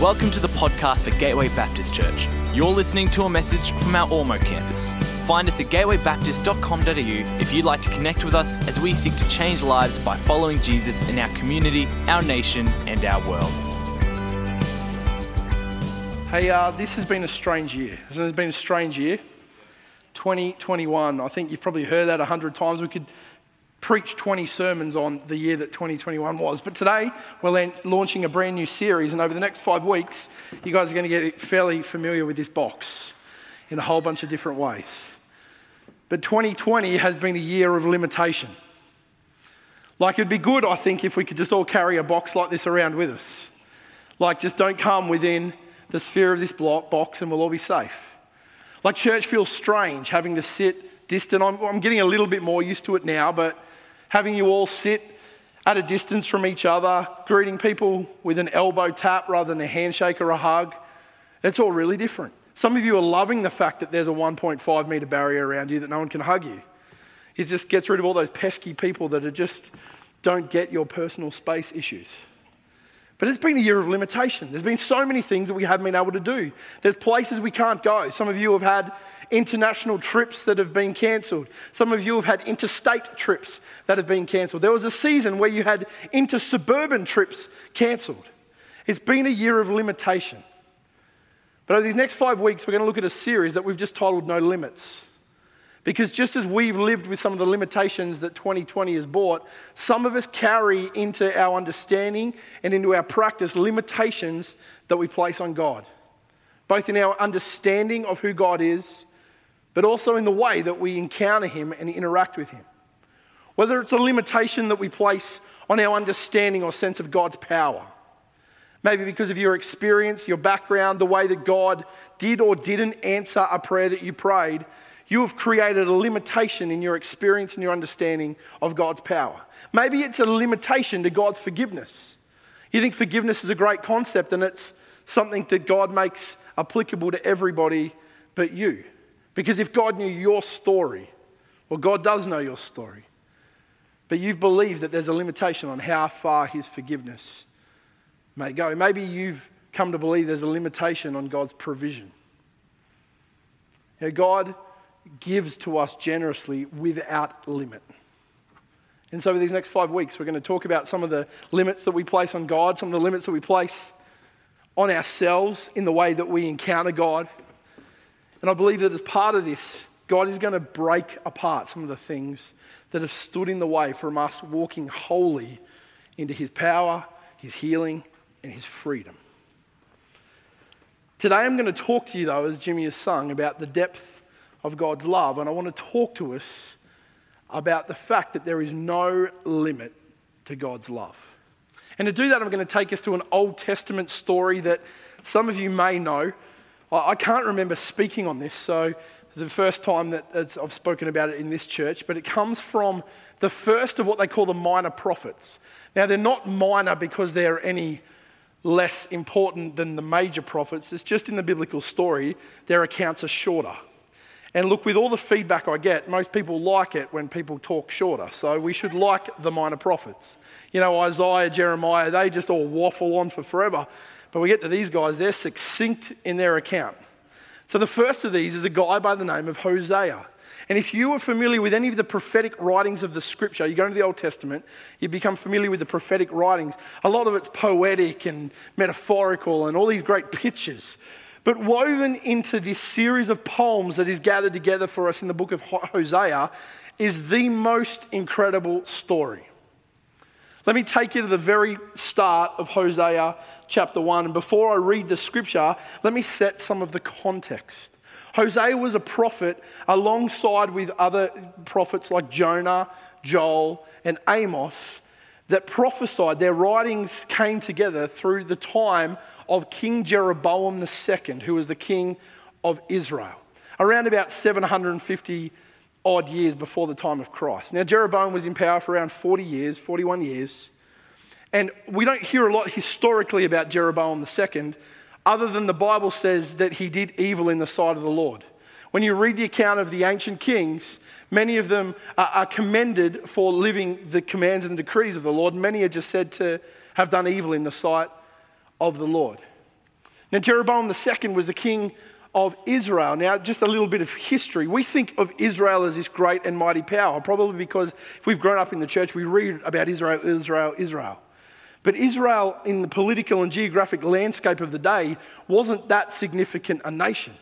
Welcome to the podcast for Gateway Baptist Church. You're listening to a message from our Ormeau campus. Find us at gatewaybaptist.com.au if you'd like to connect with us as we seek to change lives by following Jesus in our community, our nation, and our world. Hey, uh, this has been a strange year. This Hasn't been a strange year? 2021. I think you've probably heard that a hundred times. We could preach 20 sermons on the year that 2021 was. But today, we're launching a brand new series, and over the next five weeks, you guys are going to get fairly familiar with this box in a whole bunch of different ways. But 2020 has been a year of limitation. Like, it'd be good, I think, if we could just all carry a box like this around with us. Like, just don't come within the sphere of this box and we'll all be safe. Like, church feels strange having to sit distant. I'm, I'm getting a little bit more used to it now, but having you all sit at a distance from each other, greeting people with an elbow tap rather than a handshake or a hug. It's all really different. Some of you are loving the fact that there's a 1.5 metre barrier around you that no one can hug you. It just gets rid of all those pesky people that are just don't get your personal space issues. But it's been a year of limitation. There's been so many things that we haven't been able to do. There's places we can't go. Some of you have had international trips that have been cancelled. Some of you have had interstate trips that have been cancelled. There was a season where you had intersuburban trips cancelled. It's been a year of limitation. But over these next five weeks, we're going to look at a series that we've just titled No Limits. Because just as we've lived with some of the limitations that 2020 has brought, some of us carry into our understanding and into our practice limitations that we place on God, both in our understanding of who God is but also in the way that we encounter Him and interact with Him. Whether it's a limitation that we place on our understanding or sense of God's power, maybe because of your experience, your background, the way that God did or didn't answer a prayer that you prayed, you have created a limitation in your experience and your understanding of God's power. Maybe it's a limitation to God's forgiveness. You think forgiveness is a great concept and it's something that God makes applicable to everybody but you. Because if God knew your story, well, God does know your story, but you've believed that there's a limitation on how far His forgiveness may go. Maybe you've come to believe there's a limitation on God's provision. You know, God gives to us generously without limit. And so, over these next five weeks, we're going to talk about some of the limits that we place on God, some of the limits that we place on ourselves in the way that we encounter God. And I believe that as part of this, God is going to break apart some of the things that have stood in the way from us walking wholly into His power, His healing, and His freedom. Today I'm going to talk to you, though, as Jimmy has sung, about the depth of God's love. And I want to talk to us about the fact that there is no limit to God's love. And to do that, I'm going to take us to an Old Testament story that some of you may know. I can't remember speaking on this, so the first time that I've spoken about it in this church, but it comes from the first of what they call the minor prophets. Now, they're not minor because they're any less important than the major prophets. It's just in the biblical story, their accounts are shorter. And look, with all the feedback I get, most people like it when people talk shorter. So we should like the minor prophets. You know, Isaiah, Jeremiah, they just all waffle on for forever. But we get to these guys, they're succinct in their account. So the first of these is a guy by the name of Hosea. And if you are familiar with any of the prophetic writings of the scripture, you go into the Old Testament, you become familiar with the prophetic writings. A lot of it's poetic and metaphorical and all these great pictures. But woven into this series of poems that is gathered together for us in the book of Hosea is the most incredible story. Let me take you to the very start of Hosea chapter 1. And before I read the scripture, let me set some of the context. Hosea was a prophet alongside with other prophets like Jonah, Joel, and Amos that prophesied. Their writings came together through the time of King Jeroboam II, who was the king of Israel, around about 750 odd years before the time of Christ. Now, Jeroboam was in power for around 40 years, 41 years. And we don't hear a lot historically about Jeroboam II, other than the Bible says that he did evil in the sight of the Lord. When you read the account of the ancient kings, many of them are commended for living the commands and decrees of the Lord. Many are just said to have done evil in the sight of the Lord. Now, Jeroboam II was the king of Israel. Now, just a little bit of history. We think of Israel as this great and mighty power, probably because if we've grown up in the church, we read about Israel, Israel, Israel. But Israel, in the political and geographic landscape of the day, wasn't that significant a nation.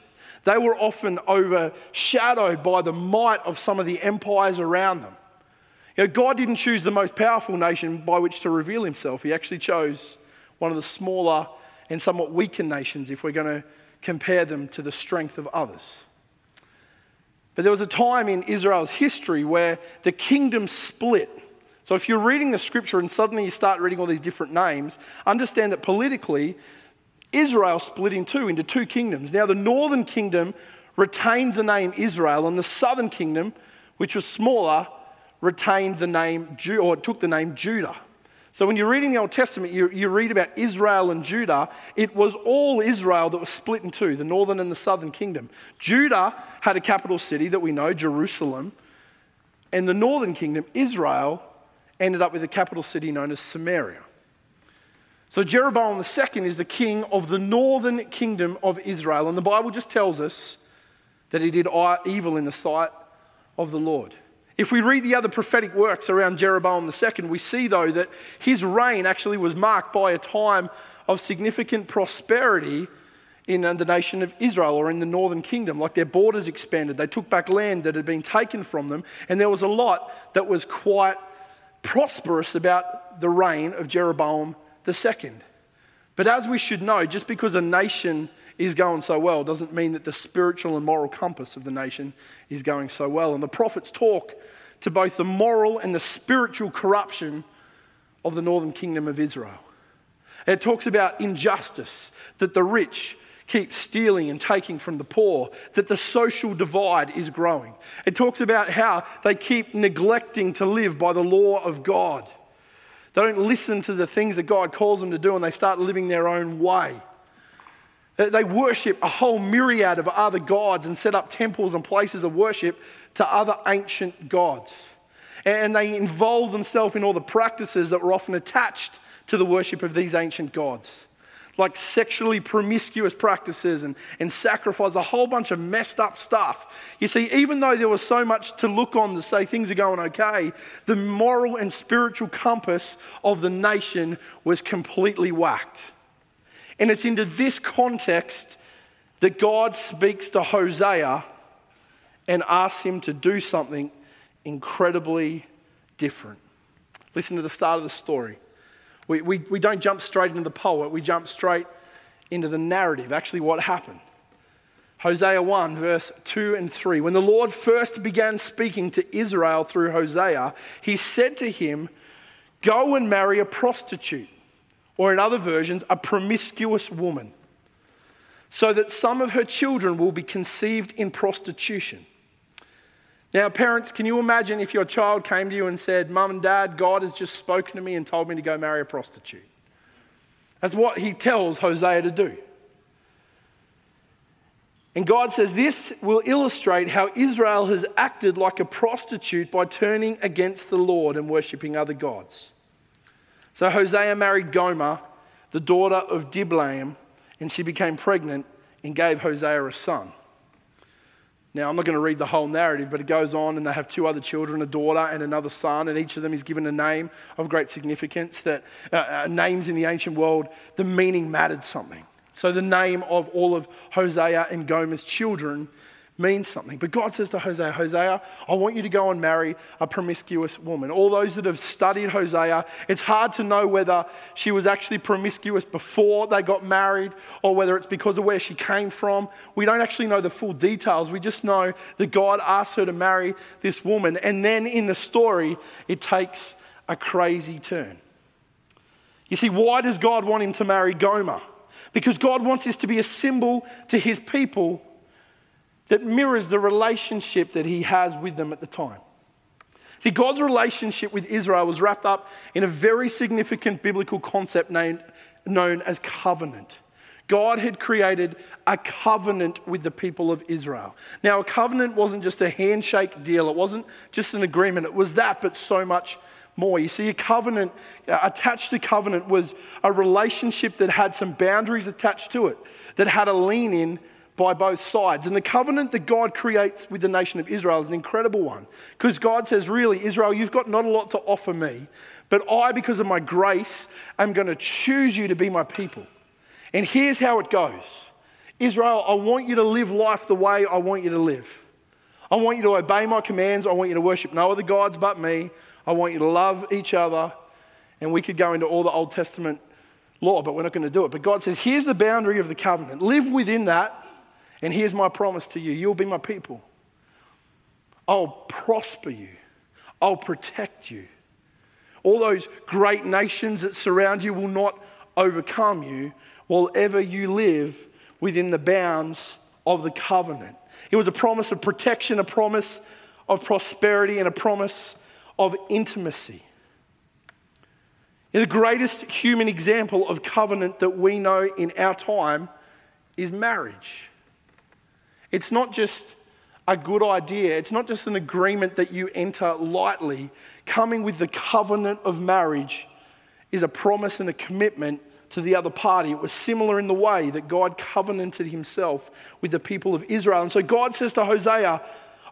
They were often overshadowed by the might of some of the empires around them. You know, God didn't choose the most powerful nation by which to reveal himself. He actually chose one of the smaller and somewhat weaker nations if we're going to compare them to the strength of others. But there was a time in Israel's history where the kingdom split. So if you're reading the scripture and suddenly you start reading all these different names, understand that politically, Israel split in two, into two kingdoms. Now, the northern kingdom retained the name Israel, and the southern kingdom, which was smaller, retained the name, or took the name Judah. So when you're reading the Old Testament, you, you read about Israel and Judah. It was all Israel that was split in two, the northern and the southern kingdom. Judah had a capital city that we know, Jerusalem. And the northern kingdom, Israel, ended up with a capital city known as Samaria. So Jeroboam II is the king of the northern kingdom of Israel. And the Bible just tells us that he did evil in the sight of the Lord. If we read the other prophetic works around Jeroboam II, we see, though, that his reign actually was marked by a time of significant prosperity in uh, the nation of Israel or in the northern kingdom. Like their borders expanded, they took back land that had been taken from them, and there was a lot that was quite prosperous about the reign of Jeroboam II. But as we should know, just because a nation is going so well doesn't mean that the spiritual and moral compass of the nation is going so well. And the prophets talk to both the moral and the spiritual corruption of the northern kingdom of Israel. It talks about injustice, that the rich keep stealing and taking from the poor, that the social divide is growing. It talks about how they keep neglecting to live by the law of God. They don't listen to the things that God calls them to do and they start living their own way. They worship a whole myriad of other gods and set up temples and places of worship to other ancient gods. And they involve themselves in all the practices that were often attached to the worship of these ancient gods, like sexually promiscuous practices and, and sacrifice, a whole bunch of messed up stuff. You see, even though there was so much to look on to say things are going okay, the moral and spiritual compass of the nation was completely whacked. And it's into this context that God speaks to Hosea and asks him to do something incredibly different. Listen to the start of the story. We, we, we don't jump straight into the poet, we jump straight into the narrative, actually, what happened. Hosea 1, verse 2 and 3. When the Lord first began speaking to Israel through Hosea, he said to him, Go and marry a prostitute or in other versions, a promiscuous woman, so that some of her children will be conceived in prostitution. Now, parents, can you imagine if your child came to you and said, Mum and Dad, God has just spoken to me and told me to go marry a prostitute? That's what he tells Hosea to do. And God says this will illustrate how Israel has acted like a prostitute by turning against the Lord and worshipping other gods. So Hosea married Gomer, the daughter of Diblaim, and she became pregnant and gave Hosea a son. Now, I'm not going to read the whole narrative, but it goes on, and they have two other children, a daughter and another son, and each of them is given a name of great significance. That uh, uh, names in the ancient world, the meaning mattered something. So, the name of all of Hosea and Gomer's children means something. But God says to Hosea, Hosea, I want you to go and marry a promiscuous woman. All those that have studied Hosea, it's hard to know whether she was actually promiscuous before they got married or whether it's because of where she came from. We don't actually know the full details. We just know that God asked her to marry this woman. And then in the story, it takes a crazy turn. You see, why does God want him to marry Gomer? Because God wants this to be a symbol to his people that mirrors the relationship that he has with them at the time. See, God's relationship with Israel was wrapped up in a very significant biblical concept named, known as covenant. God had created a covenant with the people of Israel. Now, a covenant wasn't just a handshake deal, it wasn't just an agreement, it was that, but so much more. You see, a covenant, uh, attached to covenant, was a relationship that had some boundaries attached to it, that had a lean in by both sides. And the covenant that God creates with the nation of Israel is an incredible one. Because God says, really, Israel, you've got not a lot to offer me, but I, because of my grace, am going to choose you to be my people. And here's how it goes Israel, I want you to live life the way I want you to live. I want you to obey my commands. I want you to worship no other gods but me. I want you to love each other. And we could go into all the Old Testament law, but we're not going to do it. But God says, here's the boundary of the covenant. Live within that, and here's my promise to you you'll be my people. I'll prosper you, I'll protect you. All those great nations that surround you will not overcome you while ever you live within the bounds of the covenant. It was a promise of protection, a promise of prosperity, and a promise of intimacy. The greatest human example of covenant that we know in our time is marriage. It's not just a good idea, it's not just an agreement that you enter lightly. Coming with the covenant of marriage is a promise and a commitment to the other party. It was similar in the way that God covenanted himself with the people of Israel. And so God says to Hosea,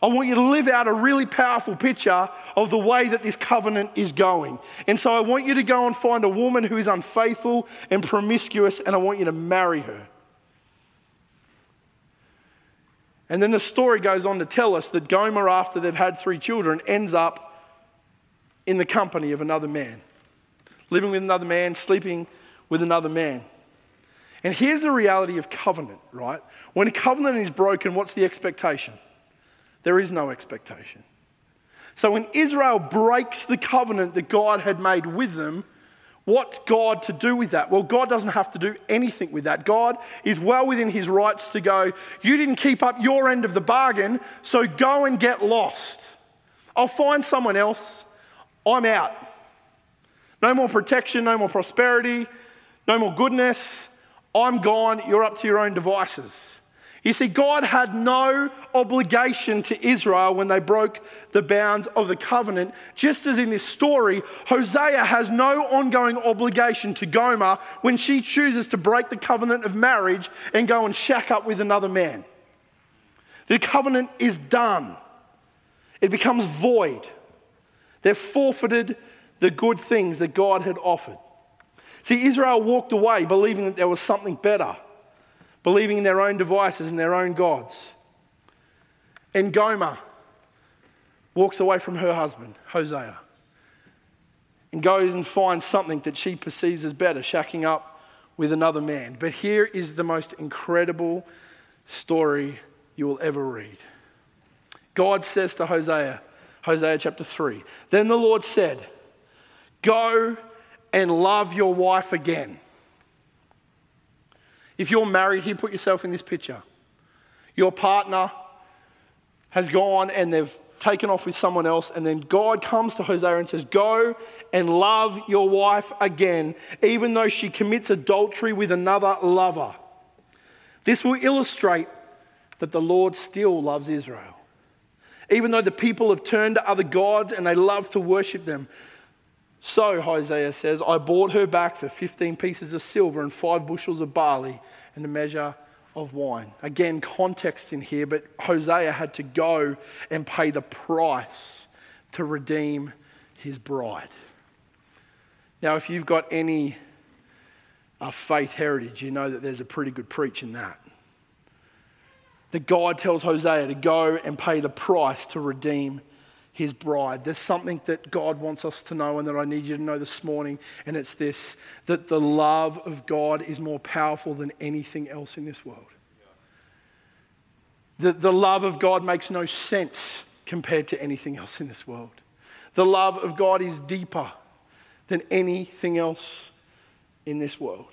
I want you to live out a really powerful picture of the way that this covenant is going. And so I want you to go and find a woman who is unfaithful and promiscuous, and I want you to marry her. And then the story goes on to tell us that Gomer, after they've had three children, ends up in the company of another man, living with another man, sleeping with another man. And here's the reality of covenant, right? When a covenant is broken, what's the expectation? There is no expectation. So when Israel breaks the covenant that God had made with them, what's God to do with that? Well, God doesn't have to do anything with that. God is well within his rights to go, You didn't keep up your end of the bargain, so go and get lost. I'll find someone else. I'm out. No more protection, no more prosperity, no more goodness. I'm gone. You're up to your own devices. You see, God had no obligation to Israel when they broke the bounds of the covenant. Just as in this story, Hosea has no ongoing obligation to Gomer when she chooses to break the covenant of marriage and go and shack up with another man. The covenant is done, it becomes void. They've forfeited the good things that God had offered. See, Israel walked away believing that there was something better, believing in their own devices and their own gods. And Gomer walks away from her husband, Hosea, and goes and finds something that she perceives as better, shacking up with another man. But here is the most incredible story you will ever read. God says to Hosea, Hosea chapter 3, Then the Lord said, Go and love your wife again. If you're married here, put yourself in this picture. Your partner has gone and they've taken off with someone else, and then God comes to Hosea and says, Go and love your wife again, even though she commits adultery with another lover. This will illustrate that the Lord still loves Israel. Even though the people have turned to other gods and they love to worship them, so, Hosea says, I bought her back for 15 pieces of silver and five bushels of barley and a measure of wine. Again, context in here, but Hosea had to go and pay the price to redeem his bride. Now, if you've got any uh, faith heritage, you know that there's a pretty good preach in that. That God tells Hosea to go and pay the price to redeem his bride. There's something that God wants us to know and that I need you to know this morning, and it's this that the love of God is more powerful than anything else in this world. The, the love of God makes no sense compared to anything else in this world. The love of God is deeper than anything else in this world.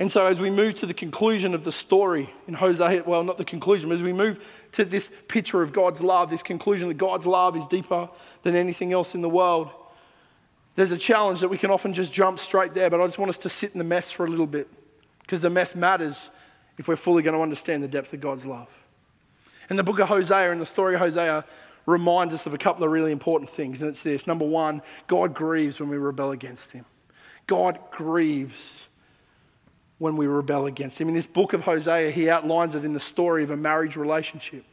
And so, as we move to the conclusion of the story in Hosea, well, not the conclusion, but as we move to this picture of God's love, this conclusion that God's love is deeper than anything else in the world, there's a challenge that we can often just jump straight there, but I just want us to sit in the mess for a little bit because the mess matters if we're fully going to understand the depth of God's love. In the book of Hosea, and the story of Hosea, reminds us of a couple of really important things, and it's this. Number one, God grieves when we rebel against Him. God grieves when we rebel against Him. In this book of Hosea, he outlines it in the story of a marriage relationship.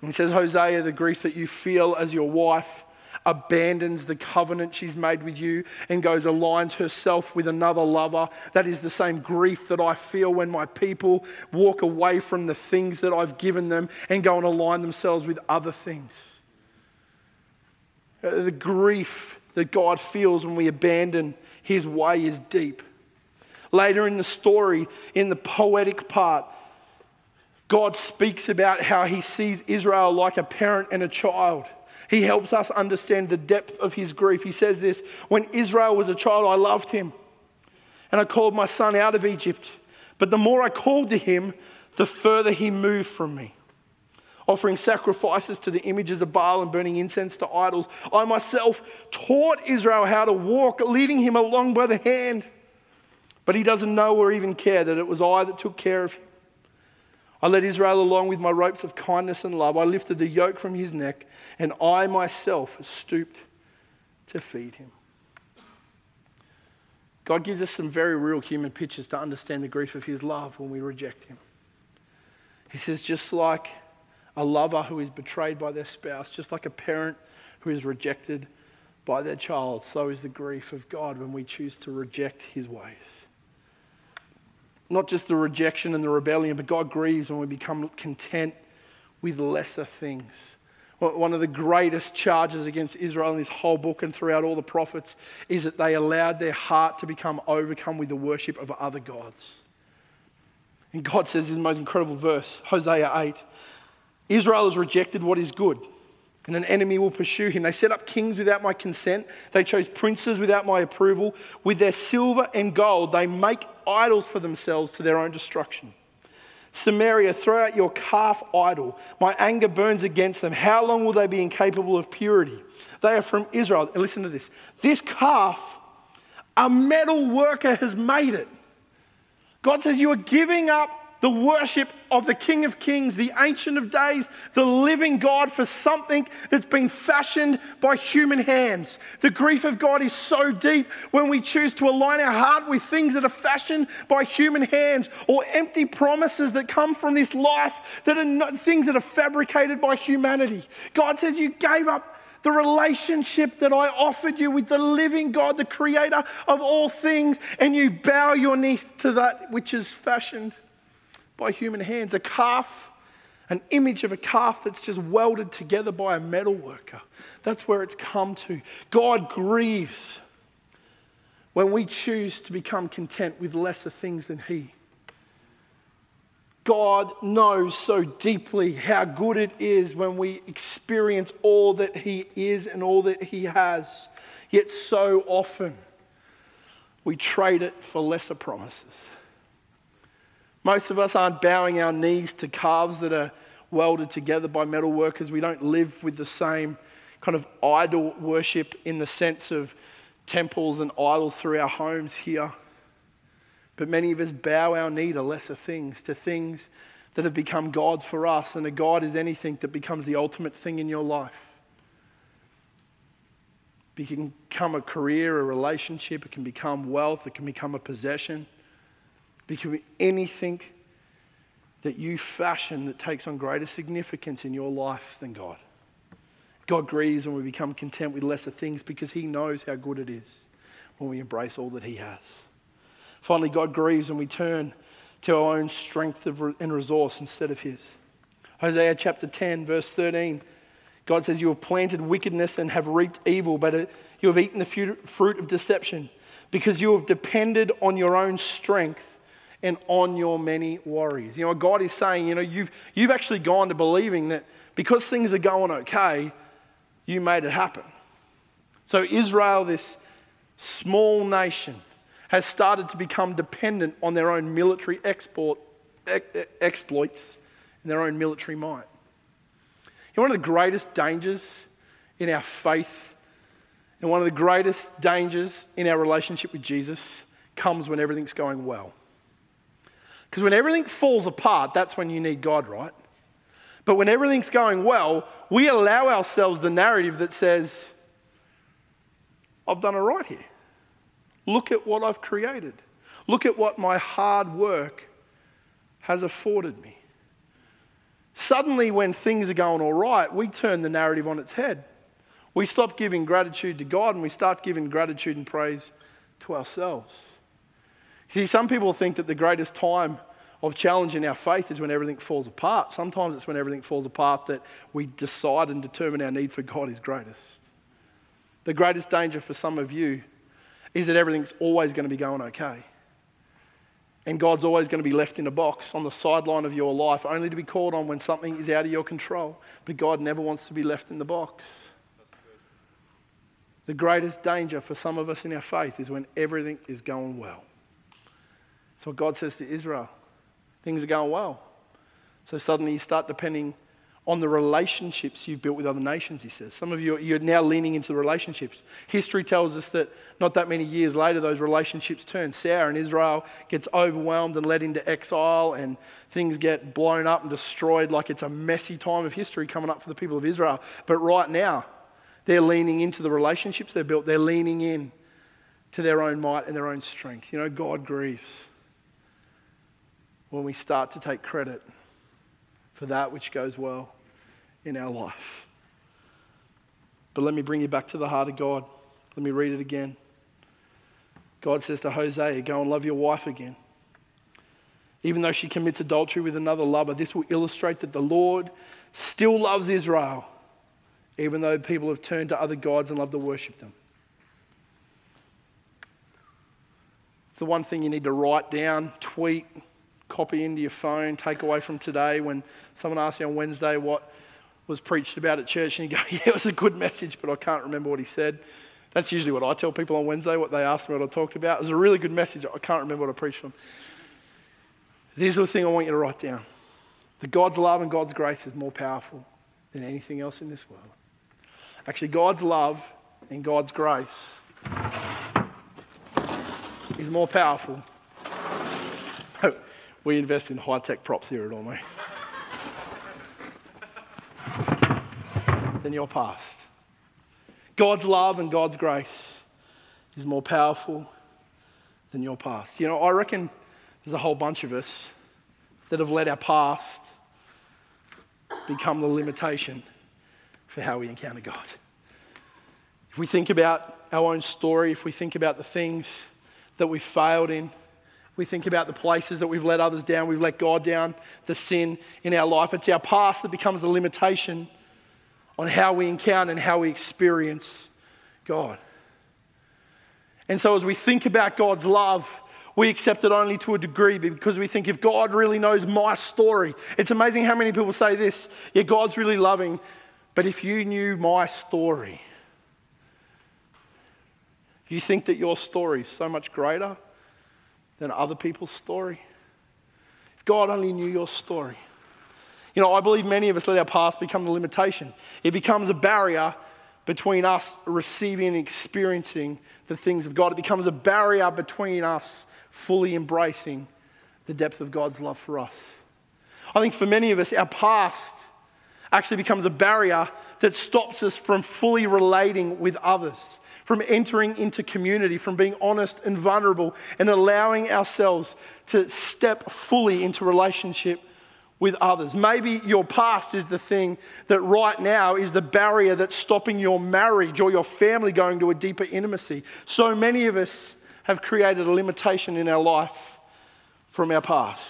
And he says, Hosea, the grief that you feel as your wife abandons the covenant she's made with you and goes aligns herself with another lover. That is the same grief that I feel when my people walk away from the things that I've given them and go and align themselves with other things. Uh, the grief that God feels when we abandon his way is deep. Later in the story, in the poetic part, God speaks about how he sees Israel like a parent and a child. He helps us understand the depth of his grief. He says this When Israel was a child, I loved him, and I called my son out of Egypt. But the more I called to him, the further he moved from me. Offering sacrifices to the images of Baal and burning incense to idols, I myself taught Israel how to walk, leading him along by the hand. But he doesn't know or even care that it was I that took care of him. I led Israel along with my ropes of kindness and love. I lifted the yoke from his neck, and I myself stooped to feed him. God gives us some very real human pictures to understand the grief of his love when we reject him. He says, just like a lover who is betrayed by their spouse, just like a parent who is rejected by their child, so is the grief of God when we choose to reject his ways not just the rejection and the rebellion, but God grieves when we become content with lesser things. One of the greatest charges against Israel in this whole book and throughout all the prophets is that they allowed their heart to become overcome with the worship of other gods. And God says in the most incredible verse, Hosea 8, Israel has rejected what is good and an enemy will pursue him. They set up kings without my consent. They chose princes without my approval. With their silver and gold, they make idols for themselves to their own destruction. Samaria, throw out your calf idol. My anger burns against them. How long will they be incapable of purity? They are from Israel. And listen to this this calf, a metal worker has made it. God says, You are giving up the worship of the King of Kings, the Ancient of Days, the living God for something that's been fashioned by human hands. The grief of God is so deep when we choose to align our heart with things that are fashioned by human hands or empty promises that come from this life that are not, things that are fabricated by humanity. God says, You gave up the relationship that I offered you with the living God, the creator of all things, and you bow your knee to that which is fashioned by human hands. A calf, an image of a calf that's just welded together by a metal worker. That's where it's come to. God grieves when we choose to become content with lesser things than He. God knows so deeply how good it is when we experience all that He is and all that He has. Yet so often we trade it for lesser promises. Most of us aren't bowing our knees to calves that are welded together by metal workers. We don't live with the same kind of idol worship in the sense of temples and idols through our homes here. But many of us bow our knee to lesser things, to things that have become gods for us. And a God is anything that becomes the ultimate thing in your life. It can become a career, a relationship, it can become wealth, it can become a possession. It can be anything that you fashion that takes on greater significance in your life than God. God grieves when we become content with lesser things because He knows how good it is when we embrace all that He has. Finally, God grieves when we turn to our own strength and resource instead of His. Hosea chapter 10, verse 13. God says, You have planted wickedness and have reaped evil, but uh, you have eaten the fruit of deception because you have depended on your own strength and on your many worries. You know, God is saying, you know, you've, you've actually gone to believing that because things are going okay, you made it happen. So, Israel, this small nation, has started to become dependent on their own military export, exploits and their own military might. You know, one of the greatest dangers in our faith and one of the greatest dangers in our relationship with Jesus comes when everything's going well. Because when everything falls apart, that's when you need God, right? But when everything's going well, we allow ourselves the narrative that says, I've done it right here. Look at what I've created. Look at what my hard work has afforded me. Suddenly, when things are going all right, we turn the narrative on its head. We stop giving gratitude to God and we start giving gratitude and praise to ourselves. See, some people think that the greatest time of challenge in our faith is when everything falls apart. Sometimes it's when everything falls apart that we decide and determine our need for God is greatest. The greatest danger for some of you is that everything's always going to be going okay. And God's always going to be left in a box on the sideline of your life, only to be called on when something is out of your control. But God never wants to be left in the box. The greatest danger for some of us in our faith is when everything is going well. That's what God says to Israel. Things are going well. So suddenly you start depending on the relationships you've built with other nations, he says. Some of you, you're now leaning into the relationships. History tells us that not that many years later, those relationships turn sour, and Israel gets overwhelmed and led into exile, and things get blown up and destroyed like it's a messy time of history coming up for the people of Israel. But right now, they're leaning into the relationships they've built, they're leaning in to their own might and their own strength. You know, God grieves when we start to take credit for that which goes well in our life. But let me bring you back to the heart of God. Let me read it again. God says to Hosea, Go and love your wife again. Even though she commits adultery with another lover, this will illustrate that the Lord still loves Israel, even though people have turned to other gods and love to worship them. It's the one thing you need to write down, tweet, copy into your phone, take away from today when someone asks you on Wednesday what was preached about at church and you go, yeah, it was a good message, but I can't remember what he said. That's usually what I tell people on Wednesday, what they ask me what I talked about. It was a really good message. I can't remember what I preached on. Here's the thing I want you to write down. That God's love and God's grace is more powerful than anything else in this world. Actually, God's love and God's grace is more powerful we invest in high tech props here at Ormeau. than your past. God's love and God's grace is more powerful than your past. You know, I reckon there's a whole bunch of us that have let our past become the limitation for how we encounter God. If we think about our own story, if we think about the things that we failed in, we think about the places that we've let others down, we've let God down, the sin in our life. It's our past that becomes the limitation on how we encounter and how we experience God. And so, as we think about God's love, we accept it only to a degree because we think if God really knows my story, it's amazing how many people say this yeah, God's really loving, but if you knew my story, you think that your story is so much greater than other people's story. If God only knew your story. You know, I believe many of us let our past become the limitation. It becomes a barrier between us receiving and experiencing the things of God. It becomes a barrier between us fully embracing the depth of God's love for us. I think for many of us, our past actually becomes a barrier that stops us from fully relating with others from entering into community, from being honest and vulnerable, and allowing ourselves to step fully into relationship with others. Maybe your past is the thing that right now is the barrier that's stopping your marriage or your family going to a deeper intimacy. So many of us have created a limitation in our life from our past.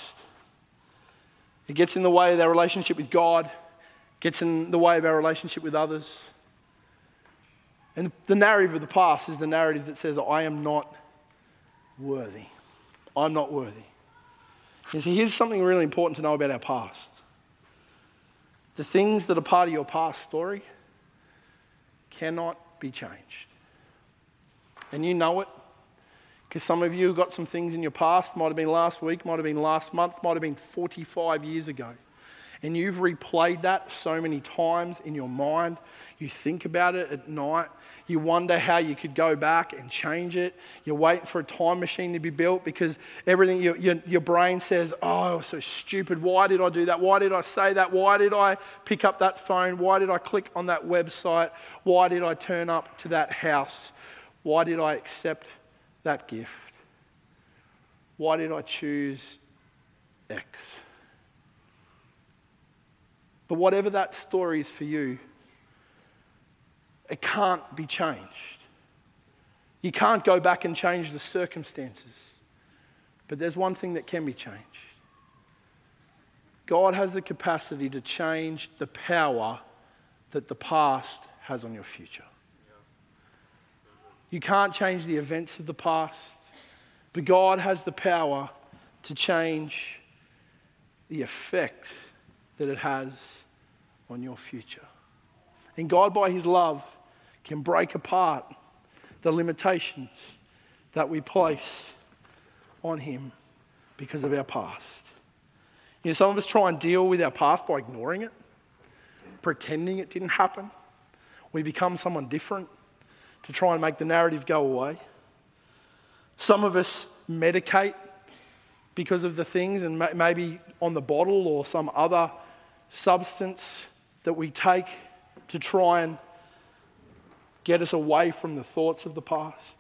It gets in the way of our relationship with God, gets in the way of our relationship with others. And the narrative of the past is the narrative that says, I am not worthy. I'm not worthy. You see, here's something really important to know about our past. The things that are part of your past story cannot be changed. And you know it because some of you got some things in your past, might have been last week, might have been last month, might have been 45 years ago. and you've replayed that so many times in your mind, you think about it at night, you wonder how you could go back and change it. You're waiting for a time machine to be built because everything, your, your, your brain says, Oh, so stupid. Why did I do that? Why did I say that? Why did I pick up that phone? Why did I click on that website? Why did I turn up to that house? Why did I accept that gift? Why did I choose X? But whatever that story is for you, it can't be changed. You can't go back and change the circumstances. But there's one thing that can be changed God has the capacity to change the power that the past has on your future. You can't change the events of the past, but God has the power to change the effect that it has on your future. And God, by His love, can break apart the limitations that we place on Him because of our past. You know, some of us try and deal with our past by ignoring it, pretending it didn't happen. We become someone different to try and make the narrative go away. Some of us medicate because of the things, and maybe on the bottle or some other substance that we take to try and get us away from the thoughts of the past.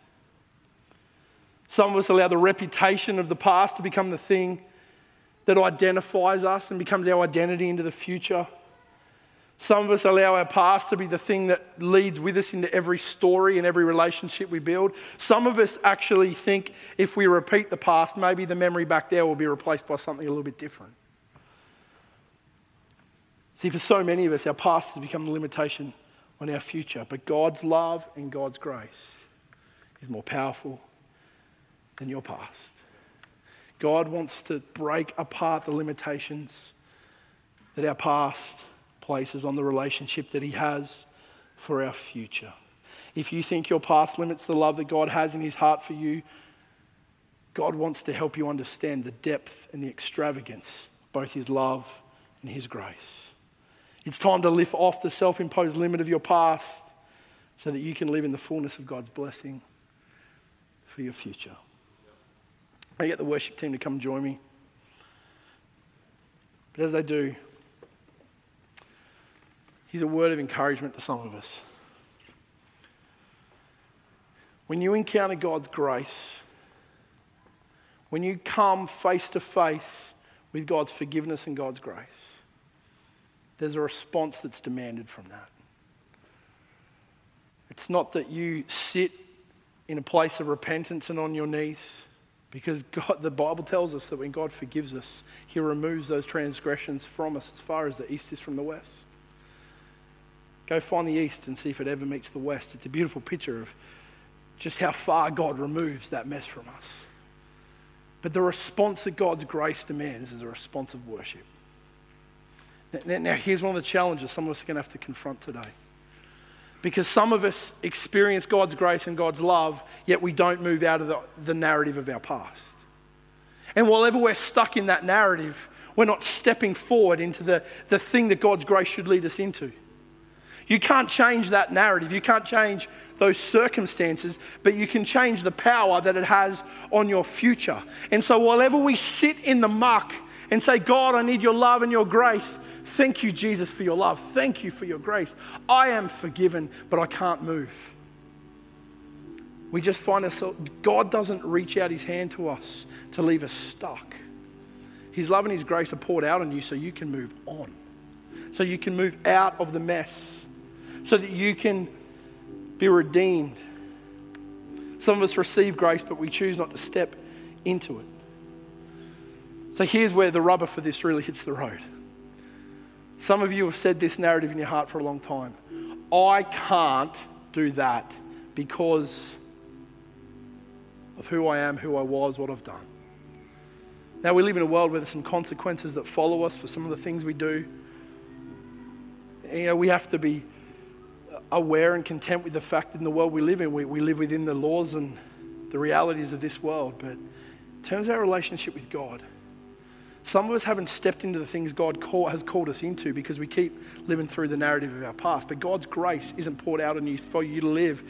Some of us allow the reputation of the past to become the thing that identifies us and becomes our identity into the future. Some of us allow our past to be the thing that leads with us into every story and every relationship we build. Some of us actually think if we repeat the past, maybe the memory back there will be replaced by something a little bit different. See, for so many of us, our past has become the limitation on our future. But God's love and God's grace is more powerful than your past. God wants to break apart the limitations that our past places on the relationship that He has for our future. If you think your past limits the love that God has in His heart for you, God wants to help you understand the depth and the extravagance, both His love and His grace. It's time to lift off the self imposed limit of your past so that you can live in the fullness of God's blessing for your future. I get the worship team to come join me. But as they do, here's a word of encouragement to some of us. When you encounter God's grace, when you come face to face with God's forgiveness and God's grace, there's a response that's demanded from that. It's not that you sit in a place of repentance and on your knees, because God, the Bible tells us that when God forgives us, He removes those transgressions from us as far as the east is from the west. Go find the east and see if it ever meets the west. It's a beautiful picture of just how far God removes that mess from us. But the response that God's grace demands is a response of worship. Now, here's one of the challenges some of us are going to have to confront today. Because some of us experience God's grace and God's love, yet we don't move out of the, the narrative of our past. And whenever we're stuck in that narrative, we're not stepping forward into the, the thing that God's grace should lead us into. You can't change that narrative. You can't change those circumstances, but you can change the power that it has on your future. And so, whenever we sit in the muck and say, God, I need your love and your grace, Thank you, Jesus, for your love. Thank you for your grace. I am forgiven, but I can't move. We just find ourselves, God doesn't reach out his hand to us to leave us stuck. His love and his grace are poured out on you so you can move on, so you can move out of the mess, so that you can be redeemed. Some of us receive grace, but we choose not to step into it. So here's where the rubber for this really hits the road. Some of you have said this narrative in your heart for a long time. I can't do that because of who I am, who I was, what I've done. Now, we live in a world where there's some consequences that follow us for some of the things we do. You know, we have to be aware and content with the fact that in the world we live in, we, we live within the laws and the realities of this world. But in terms of our relationship with God, Some of us haven't stepped into the things God call, has called us into because we keep living through the narrative of our past. But God's grace isn't poured out on you for you to live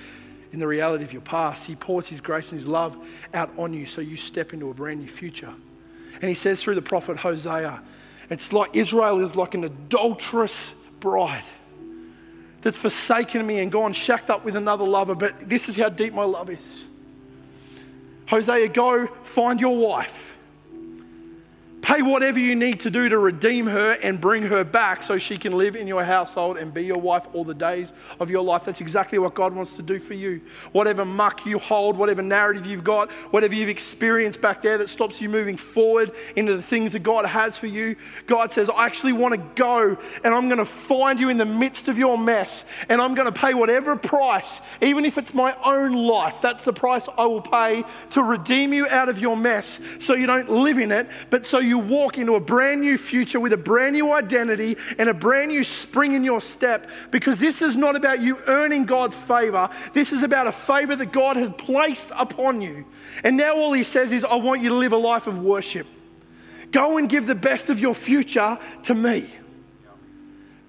in the reality of your past. He pours His grace and His love out on you so you step into a brand new future. And He says through the prophet Hosea, it's like Israel is like an adulterous bride that's forsaken me and gone shacked up with another lover. But this is how deep my love is. Hosea, go find your wife Pay whatever you need to do to redeem her and bring her back so she can live in your household and be your wife all the days of your life. That's exactly what God wants to do for you. Whatever muck you hold, whatever narrative you've got, whatever you've experienced back there that stops you moving forward into the things that God has for you, God says, I actually want to go and I'm going to find you in the midst of your mess and I'm going to pay whatever price, even if it's my own life. That's the price I will pay to redeem you out of your mess so you don't live in it, but so you you walk into a brand new future with a brand new identity and a brand new spring in your step because this is not about you earning God's favor. This is about a favor that God has placed upon you. And now all he says is, I want you to live a life of worship. Go and give the best of your future to me.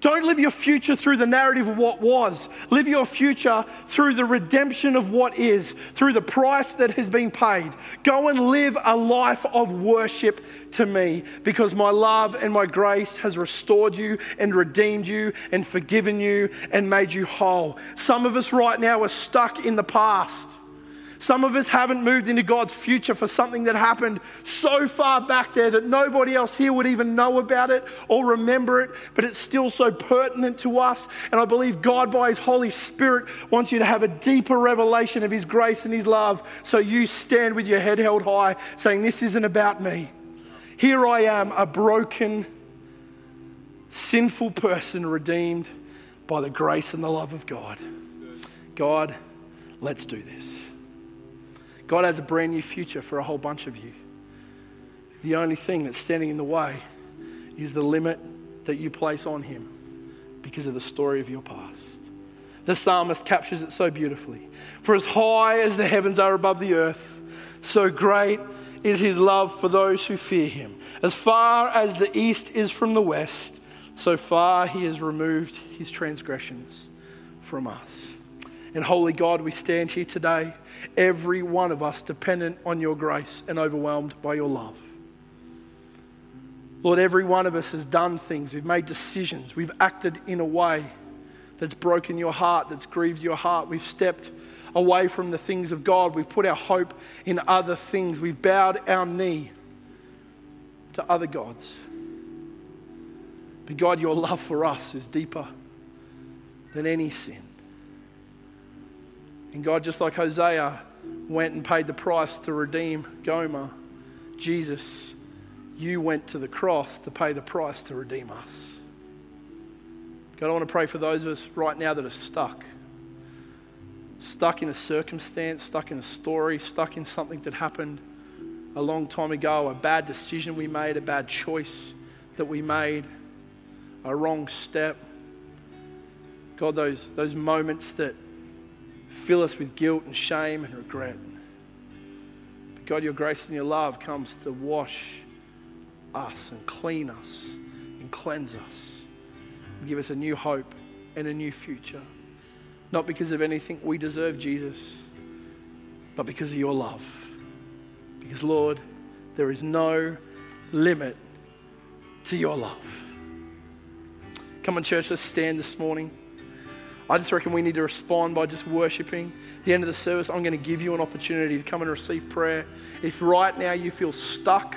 Don't live your future through the narrative of what was. Live your future through the redemption of what is, through the price that has been paid. Go and live a life of worship to me because my love and my grace has restored you and redeemed you and forgiven you and made you whole. Some of us right now are stuck in the past. Some of us haven't moved into God's future for something that happened so far back there that nobody else here would even know about it or remember it, but it's still so pertinent to us. And I believe God, by His Holy Spirit, wants you to have a deeper revelation of His grace and His love so you stand with your head held high, saying, This isn't about me. Here I am, a broken, sinful person redeemed by the grace and the love of God. God, let's do this. God has a brand new future for a whole bunch of you. The only thing that's standing in the way is the limit that you place on Him because of the story of your past. The psalmist captures it so beautifully. For as high as the heavens are above the earth, so great is His love for those who fear Him. As far as the east is from the west, so far He has removed His transgressions from us. And holy God, we stand here today, every one of us dependent on your grace and overwhelmed by your love. Lord, every one of us has done things, we've made decisions, we've acted in a way that's broken your heart, that's grieved your heart. We've stepped away from the things of God, we've put our hope in other things, we've bowed our knee to other gods. But God, your love for us is deeper than any sin. And God, just like Hosea went and paid the price to redeem Gomer, Jesus, you went to the cross to pay the price to redeem us. God, I want to pray for those of us right now that are stuck. Stuck in a circumstance, stuck in a story, stuck in something that happened a long time ago, a bad decision we made, a bad choice that we made, a wrong step. God, those, those moments that fill us with guilt and shame and regret. But God, your grace and your love comes to wash us and clean us and cleanse us and give us a new hope and a new future. Not because of anything we deserve, Jesus, but because of your love. Because, Lord, there is no limit to your love. Come on, church, let's stand this morning. I just reckon we need to respond by just worshiping. At the end of the service, I'm going to give you an opportunity to come and receive prayer. If right now you feel stuck,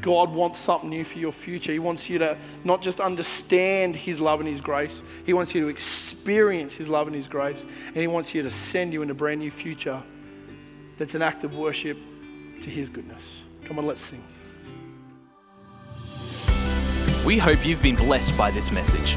God wants something new for your future. He wants you to not just understand His love and His grace, He wants you to experience His love and His grace, and He wants you to send you in a brand new future that's an act of worship to His goodness. Come on, let's sing. We hope you've been blessed by this message.